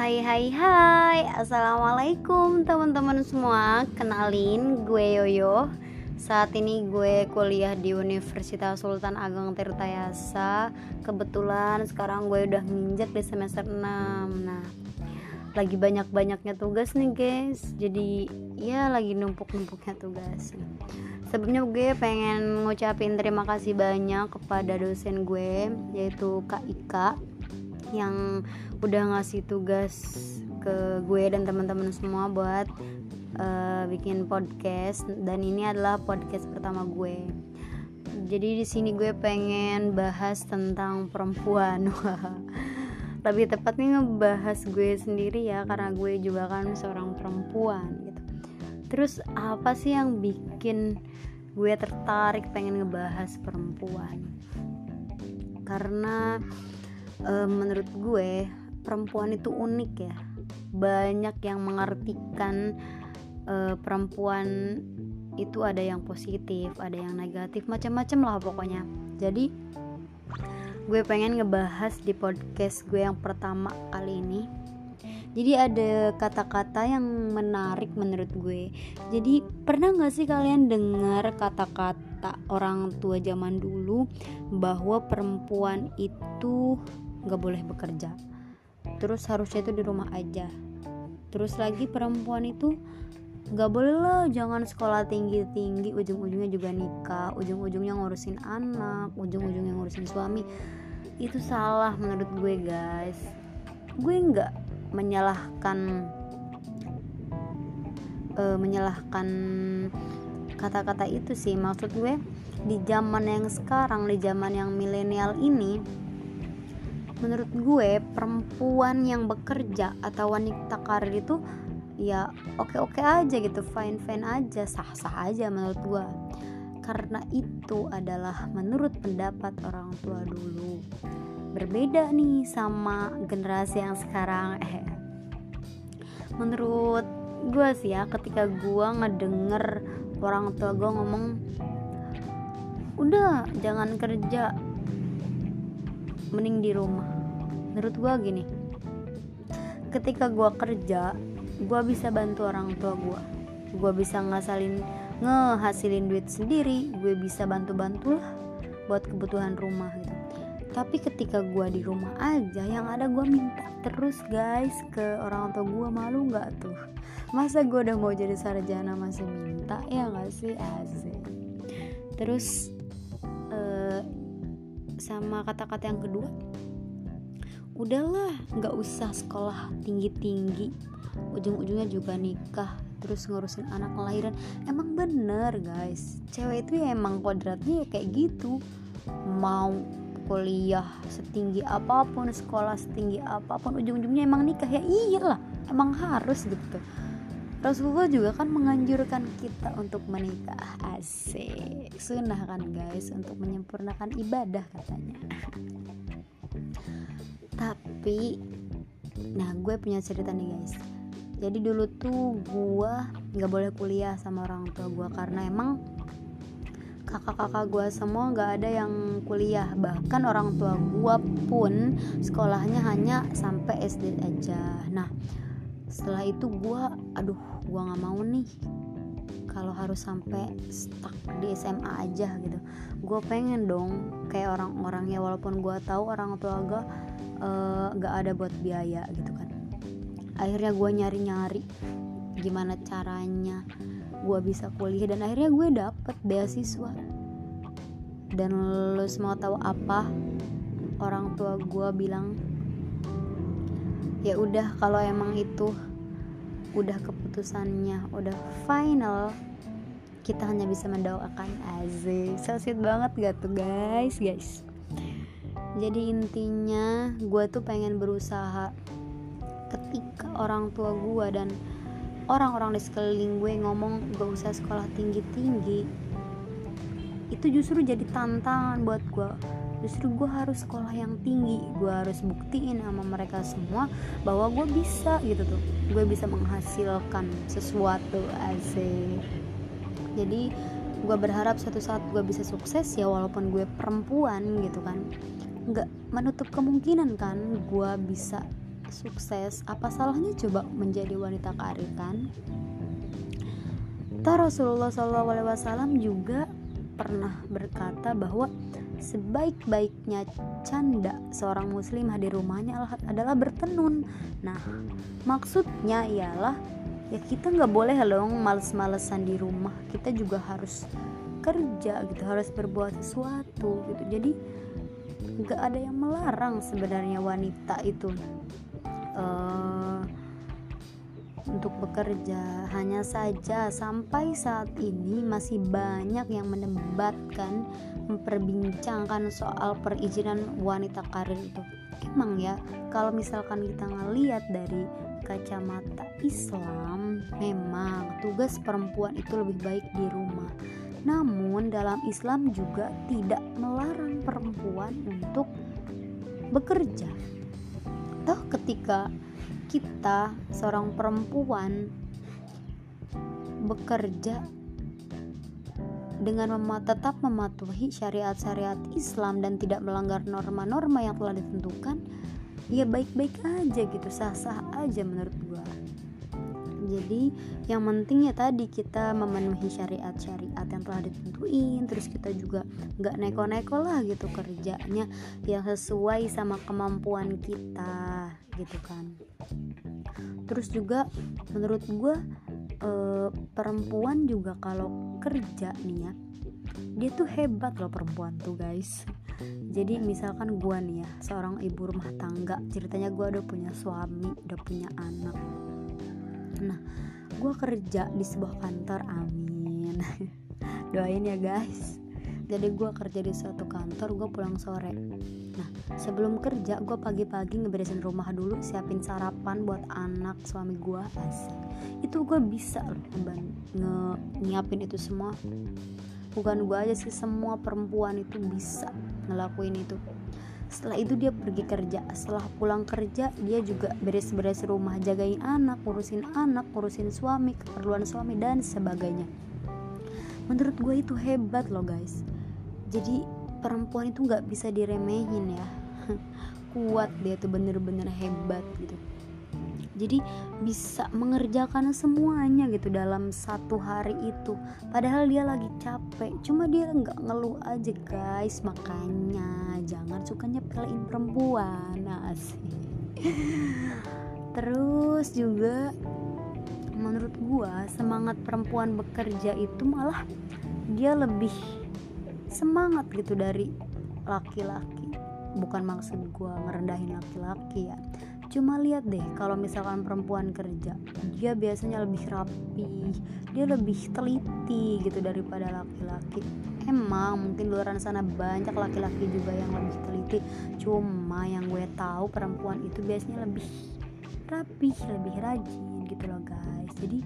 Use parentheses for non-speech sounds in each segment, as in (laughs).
Hai hai hai. Assalamualaikum teman-teman semua. Kenalin gue Yoyo. Saat ini gue kuliah di Universitas Sultan Ageng Tirtayasa. Kebetulan sekarang gue udah nginjek di semester 6 Nah lagi banyak-banyaknya tugas nih guys. Jadi ya lagi numpuk-numpuknya tugas. Sebelumnya gue pengen ngucapin terima kasih banyak kepada dosen gue Yaitu Kak Ika yang udah ngasih tugas ke gue dan teman-teman semua buat uh, bikin podcast dan ini adalah podcast pertama gue. Jadi di sini gue pengen bahas tentang perempuan. (laughs) Lebih tepatnya ngebahas gue sendiri ya karena gue juga kan seorang perempuan gitu. Terus apa sih yang bikin gue tertarik pengen ngebahas perempuan? Karena uh, menurut gue perempuan itu unik ya. Banyak yang mengartikan uh, perempuan itu ada yang positif ada yang negatif macam-macam lah pokoknya. Jadi gue pengen ngebahas di podcast gue yang pertama kali ini. Jadi ada kata-kata yang menarik menurut gue. Jadi pernah gak sih kalian dengar kata-kata orang tua zaman dulu bahwa perempuan itu nggak boleh bekerja. Terus harusnya itu di rumah aja. Terus lagi perempuan itu nggak boleh lah jangan sekolah tinggi tinggi ujung-ujungnya juga nikah ujung-ujungnya ngurusin anak ujung-ujungnya ngurusin suami. Itu salah menurut gue guys. Gue nggak menyalahkan uh, menyalahkan kata-kata itu sih. Maksud gue di zaman yang sekarang di zaman yang milenial ini menurut gue perempuan yang bekerja atau wanita karir itu ya oke-oke aja gitu fine fine aja sah-sah aja menurut gue. Karena itu adalah menurut pendapat orang tua dulu. Berbeda nih sama generasi yang sekarang. Eh menurut gue sih ya ketika gue ngedenger orang tua gue ngomong udah jangan kerja mending di rumah. Menurut gue gini ketika gue kerja gue bisa bantu orang tua gue gue bisa ngasalin ngehasilin duit sendiri gue bisa bantu bantulah buat kebutuhan rumah gitu. Tapi ketika gue di rumah aja yang ada gue minta terus guys ke orang tua gue malu nggak tuh? Masa gue udah mau jadi sarjana masih minta ya nggak sih? Asik. Terus sama kata-kata yang kedua udahlah nggak usah sekolah tinggi-tinggi. Ujung-ujungnya juga nikah terus ngurusin anak kelahiran. Emang bener guys. Cewek itu ya emang kodratnya ya kayak gitu. Mau kuliah setinggi apa pun sekolah setinggi apa pun ujung-ujungnya emang nikah ya. Iyalah emang harus gitu Rasulullah juga kan menganjurkan kita untuk menikah asik. Sunnah kan guys untuk menyempurnakan ibadah katanya. Tapi nah gue punya cerita nih guys. Jadi dulu tuh gue nggak boleh kuliah sama orang tua gue karena emang kakak-kakak gue semua nggak ada yang kuliah. Bahkan orang tua gue pun sekolahnya hanya sampai SD aja. Nah setelah itu gue aduh gue nggak mau nih kalau harus sampai stuck di SMA aja gitu. Gue pengen dong kayak orang-orang ya walaupun gue tahu orang tua gue uh, gak ada buat biaya gitu kan. Akhirnya gue nyari-nyari gimana caranya gue bisa kuliah dan akhirnya gue dapet beasiswa. Dan lo semua tahu apa orang tua gue bilang ya udah kalau emang itu udah keputusannya udah final kita hanya bisa mendoakan Aziz. So sweet banget gak tuh guys? Guys. Jadi intinya gue tuh pengen berusaha ketika orang tua gue dan orang-orang di sekeliling gue ngomong gak usah sekolah tinggi-tinggi itu justru jadi tantangan buat gue justru gue harus sekolah yang tinggi. Gue harus buktiin sama mereka semua bahwa gue bisa gitu tuh. Gue bisa menghasilkan sesuatu asik. Jadi gue berharap suatu saat gue bisa sukses ya walaupun gue perempuan gitu kan. Nggak menutup kemungkinan kan gue bisa sukses. Apa salahnya coba menjadi wanita karir kan? Toh Rasulullah SAW juga pernah berkata bahwa sebaik-baiknya canda seorang muslim di rumahnya adalah bertenun. Nah maksudnya ialah ya kita nggak boleh dong males-malesan di rumah. Kita juga harus kerja gitu harus berbuat sesuatu gitu. Jadi nggak ada yang melarang sebenarnya wanita itu. Uh, untuk bekerja. Hanya saja sampai saat ini masih banyak yang mendebatkan memperbincangkan soal perizinan wanita karir itu. Emang ya kalau misalkan kita ngeliat dari kacamata Islam memang tugas perempuan itu lebih baik di rumah. Namun dalam Islam juga tidak melarang perempuan untuk bekerja. Toh ketika kita seorang perempuan bekerja dengan mem tetap mematuhi syariat-syariat Islam dan tidak melanggar norma-norma yang telah ditentukan ya baik-baik aja gitu sah-sah aja menurut gua jadi yang penting ya tadi kita memenuhi syariat-syariat yang telah ditentuin terus kita juga nggak neko-neko lah gitu kerjanya yang sesuai sama kemampuan kita gitu kan. Terus juga menurut gue uh, perempuan juga kalau kerja nih ya dia tuh hebat loh perempuan tuh guys. Jadi misalkan gue nih ya seorang ibu rumah tangga ceritanya gue udah punya suami udah punya anak nah gue kerja di sebuah kantor amin. (laughs) Doain ya guys. Jadi gue kerja di suatu kantor gue pulang sore. Nah sebelum kerja gue pagi-pagi ngeberesin rumah dulu siapin sarapan buat anak suami gue asik. Itu gue bisa loh nge nyiapin itu semua. Bukan gue aja sih semua perempuan itu bisa ngelakuin itu setelah itu dia pergi kerja. Setelah pulang kerja dia juga beres-beres rumah jagain anak ngurusin anak ngurusin suami keperluan suami dan sebagainya. Menurut gue itu hebat loh guys. Jadi perempuan itu nggak bisa diremehin ya. (laughs) Kuat dia tuh bener-bener hebat gitu jadi bisa mengerjakan semuanya gitu dalam satu hari itu. Padahal dia lagi capek cuma dia nggak ngeluh aja guys makanya jangan suka nyepelin perempuan. Asik. (laughs) Terus juga menurut gua semangat perempuan bekerja itu malah dia lebih semangat gitu dari laki-laki. Bukan maksud gue merendahin laki-laki ya cuma lihat deh kalau misalkan perempuan kerja dia biasanya lebih rapi dia lebih teliti gitu daripada laki-laki. Emang mungkin di luar sana banyak laki-laki juga yang lebih teliti. Cuma yang gue tahu perempuan itu biasanya lebih rapi lebih rajin gitu loh guys. Jadi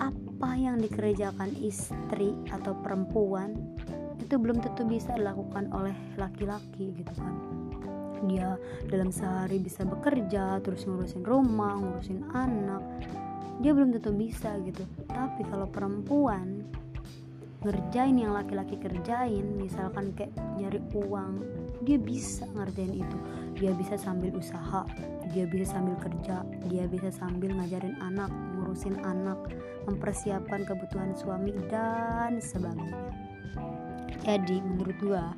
apa yang dikerjakan istri atau perempuan itu belum tentu bisa dilakukan oleh laki-laki gitu kan dia dalam sehari bisa bekerja terus ngurusin rumah ngurusin anak. Dia belum tentu bisa gitu. Tapi kalau perempuan ngerjain yang laki-laki kerjain misalkan kayak nyari uang dia bisa ngerjain itu. Dia bisa sambil usaha dia bisa sambil kerja dia bisa sambil ngajarin anak ngurusin anak mempersiapkan kebutuhan suami dan sebagainya. Jadi menurut gua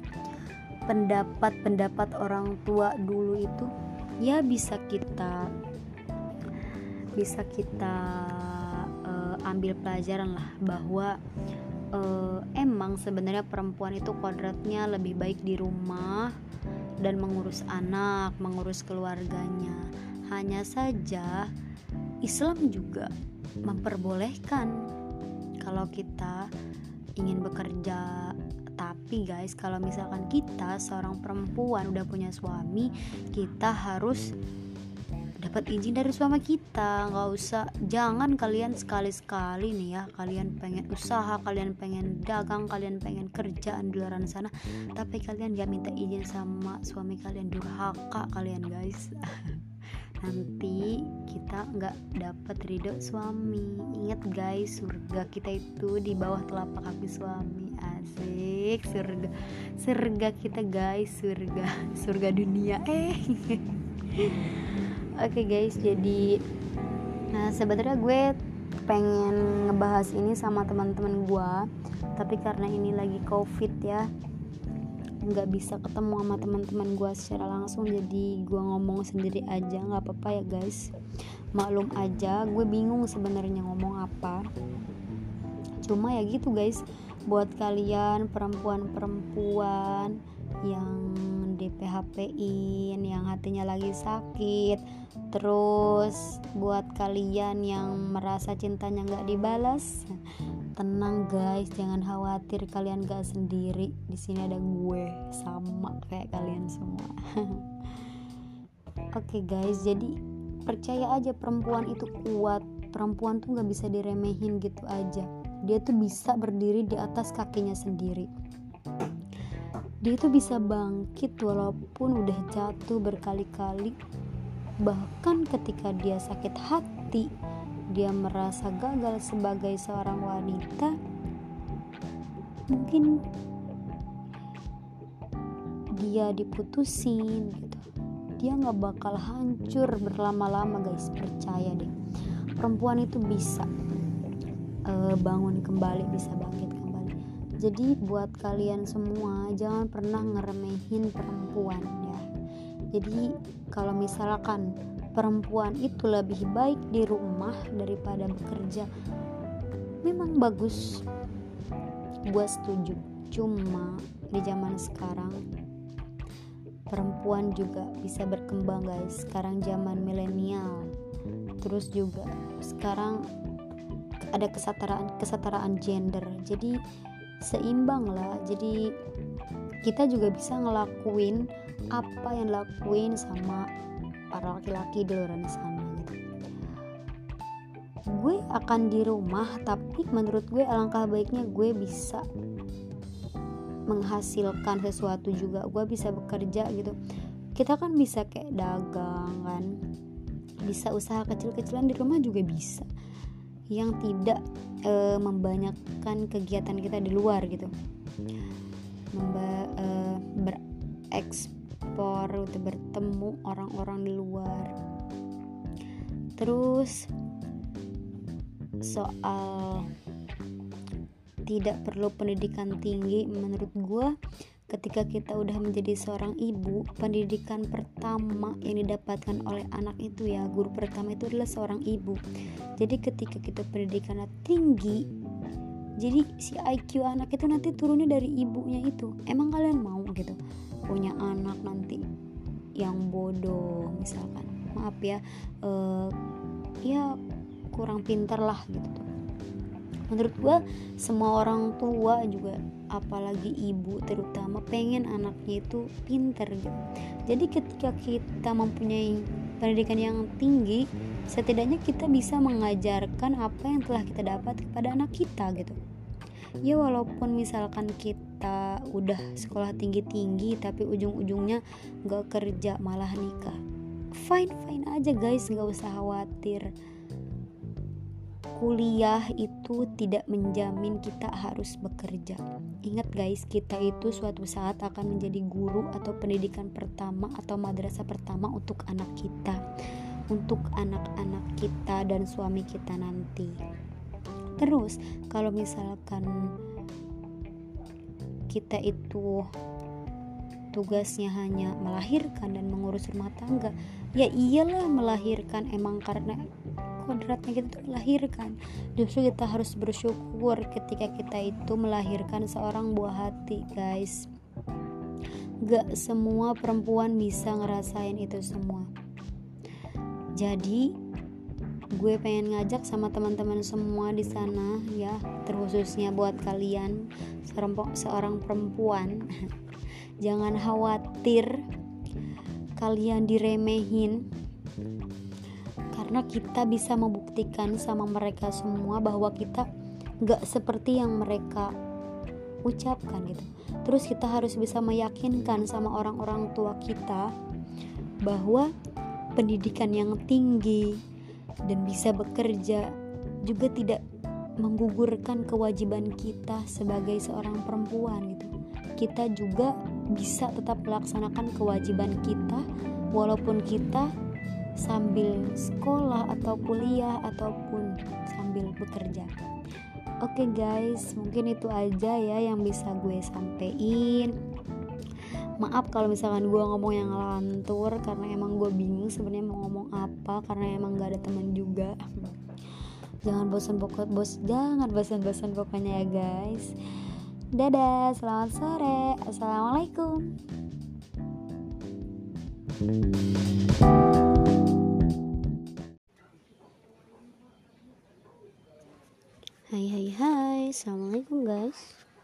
pendapat-pendapat orang tua dulu itu ya bisa kita bisa kita uh, ambil pelajaran lah bahwa uh, emang sebenarnya perempuan itu kodratnya lebih baik di rumah dan mengurus anak, mengurus keluarganya. Hanya saja Islam juga memperbolehkan kalau kita ingin bekerja tapi guys kalau misalkan kita seorang perempuan udah punya suami kita harus dapat izin dari suami kita. Nggak usah jangan kalian sekali-sekali nih ya kalian pengen usaha kalian pengen dagang kalian pengen kerjaan di luar sana. Tapi kalian gak minta izin sama suami kalian durhaka kalian guys. (laughs) Nanti kita nggak dapat ridho suami. Ingat guys surga kita itu di bawah telapak kaki suami asik surga surga kita guys surga (laughs) surga dunia eh. (laughs) Oke okay guys jadi nah sebenarnya gue pengen ngebahas ini sama teman-teman gue tapi karena ini lagi covid ya nggak bisa ketemu sama teman-teman gue secara langsung jadi gue ngomong sendiri aja nggak apa-apa ya guys. Maklum aja gue bingung sebenarnya ngomong apa. Cuma ya gitu guys buat kalian perempuan-perempuan yang di PHP-in yang hatinya lagi sakit terus buat kalian yang merasa cintanya nggak dibalas tenang guys jangan khawatir kalian gak sendiri. Di sini ada gue sama kayak kalian semua. (laughs) Oke okay guys jadi percaya aja perempuan itu kuat. Perempuan tuh nggak bisa diremehin gitu aja dia tuh bisa berdiri di atas kakinya sendiri. Dia tuh bisa bangkit walaupun udah jatuh berkali-kali. Bahkan ketika dia sakit hati dia merasa gagal sebagai seorang wanita mungkin dia diputusin gitu. Dia nggak bakal hancur berlama-lama guys. Percaya deh. Perempuan itu bisa uh, bangun kembali bisa bangkit kembali. Jadi buat kalian semua jangan pernah ngeremehin perempuan ya. Jadi kalau misalkan perempuan itu lebih baik di rumah daripada bekerja memang bagus. Gue setuju. Cuma di zaman sekarang perempuan juga bisa berkembang guys. Sekarang zaman milenial. Terus juga sekarang ada kesetaraan kesetaraan gender. Jadi seimbang lah. Jadi kita juga bisa ngelakuin apa yang lakuin sama para laki-laki di luar sana gitu. Gue akan di rumah tapi menurut gue alangkah baiknya gue bisa menghasilkan sesuatu juga. Gue bisa bekerja gitu. Kita kan bisa kayak dagang kan. Bisa usaha kecil-kecilan di rumah juga bisa yang tidak e, membanyakkan kegiatan kita di luar gitu. Memba, e, berekspor ekspor untuk bertemu orang-orang di luar. Terus soal tidak perlu pendidikan tinggi menurut gue ketika kita udah menjadi seorang ibu pendidikan pertama yang didapatkan oleh anak itu ya guru pertama itu adalah seorang ibu. Jadi ketika kita pendidikannya tinggi jadi si IQ anak itu nanti turunnya dari ibunya itu. Emang kalian mau gitu? Punya anak nanti yang bodoh misalkan. Maaf ya uh, ya kurang pintar lah gitu menurut gue semua orang tua juga apalagi ibu terutama pengen anaknya itu pinter gitu. Jadi ketika kita mempunyai pendidikan yang tinggi setidaknya kita bisa mengajarkan apa yang telah kita dapat kepada anak kita gitu. Ya walaupun misalkan kita udah sekolah tinggi-tinggi tapi ujung-ujungnya gak kerja malah nikah. Fine fine aja guys. Gak usah khawatir kuliah itu tidak menjamin kita harus bekerja. Ingat guys, kita itu suatu saat akan menjadi guru atau pendidikan pertama atau madrasah pertama untuk anak kita, untuk anak-anak kita dan suami kita nanti terus kalau misalkan kita itu tugasnya hanya melahirkan dan mengurus rumah tangga ya iyalah melahirkan emang karena kodratnya kita tuh melahirkan justru kita harus bersyukur ketika kita itu melahirkan seorang buah hati guys. Gak semua perempuan bisa ngerasain itu semua. Jadi gue pengen ngajak sama teman-teman semua di sana ya terkhususnya buat kalian seorang perempuan. (laughs) Jangan khawatir kalian diremehin karena kita bisa membuktikan sama mereka semua bahwa kita gak seperti yang mereka ucapkan gitu terus kita harus bisa meyakinkan sama orang-orang tua kita bahwa pendidikan yang tinggi dan bisa bekerja juga tidak menggugurkan kewajiban kita sebagai seorang perempuan gitu. Kita juga bisa tetap melaksanakan kewajiban kita walaupun kita sambil sekolah atau kuliah ataupun sambil bekerja. Oke okay guys mungkin itu aja ya yang bisa gue sampein. Maaf kalau misalkan gue ngomong yang lantur karena emang gue bingung sebenarnya mau ngomong apa karena emang gak ada teman juga. Jangan bosan pokok bos jangan bosan-bosan pokoknya ya guys. Dadah selamat sore. Assalamualaikum Hai hai hai. Assalamualaikum guys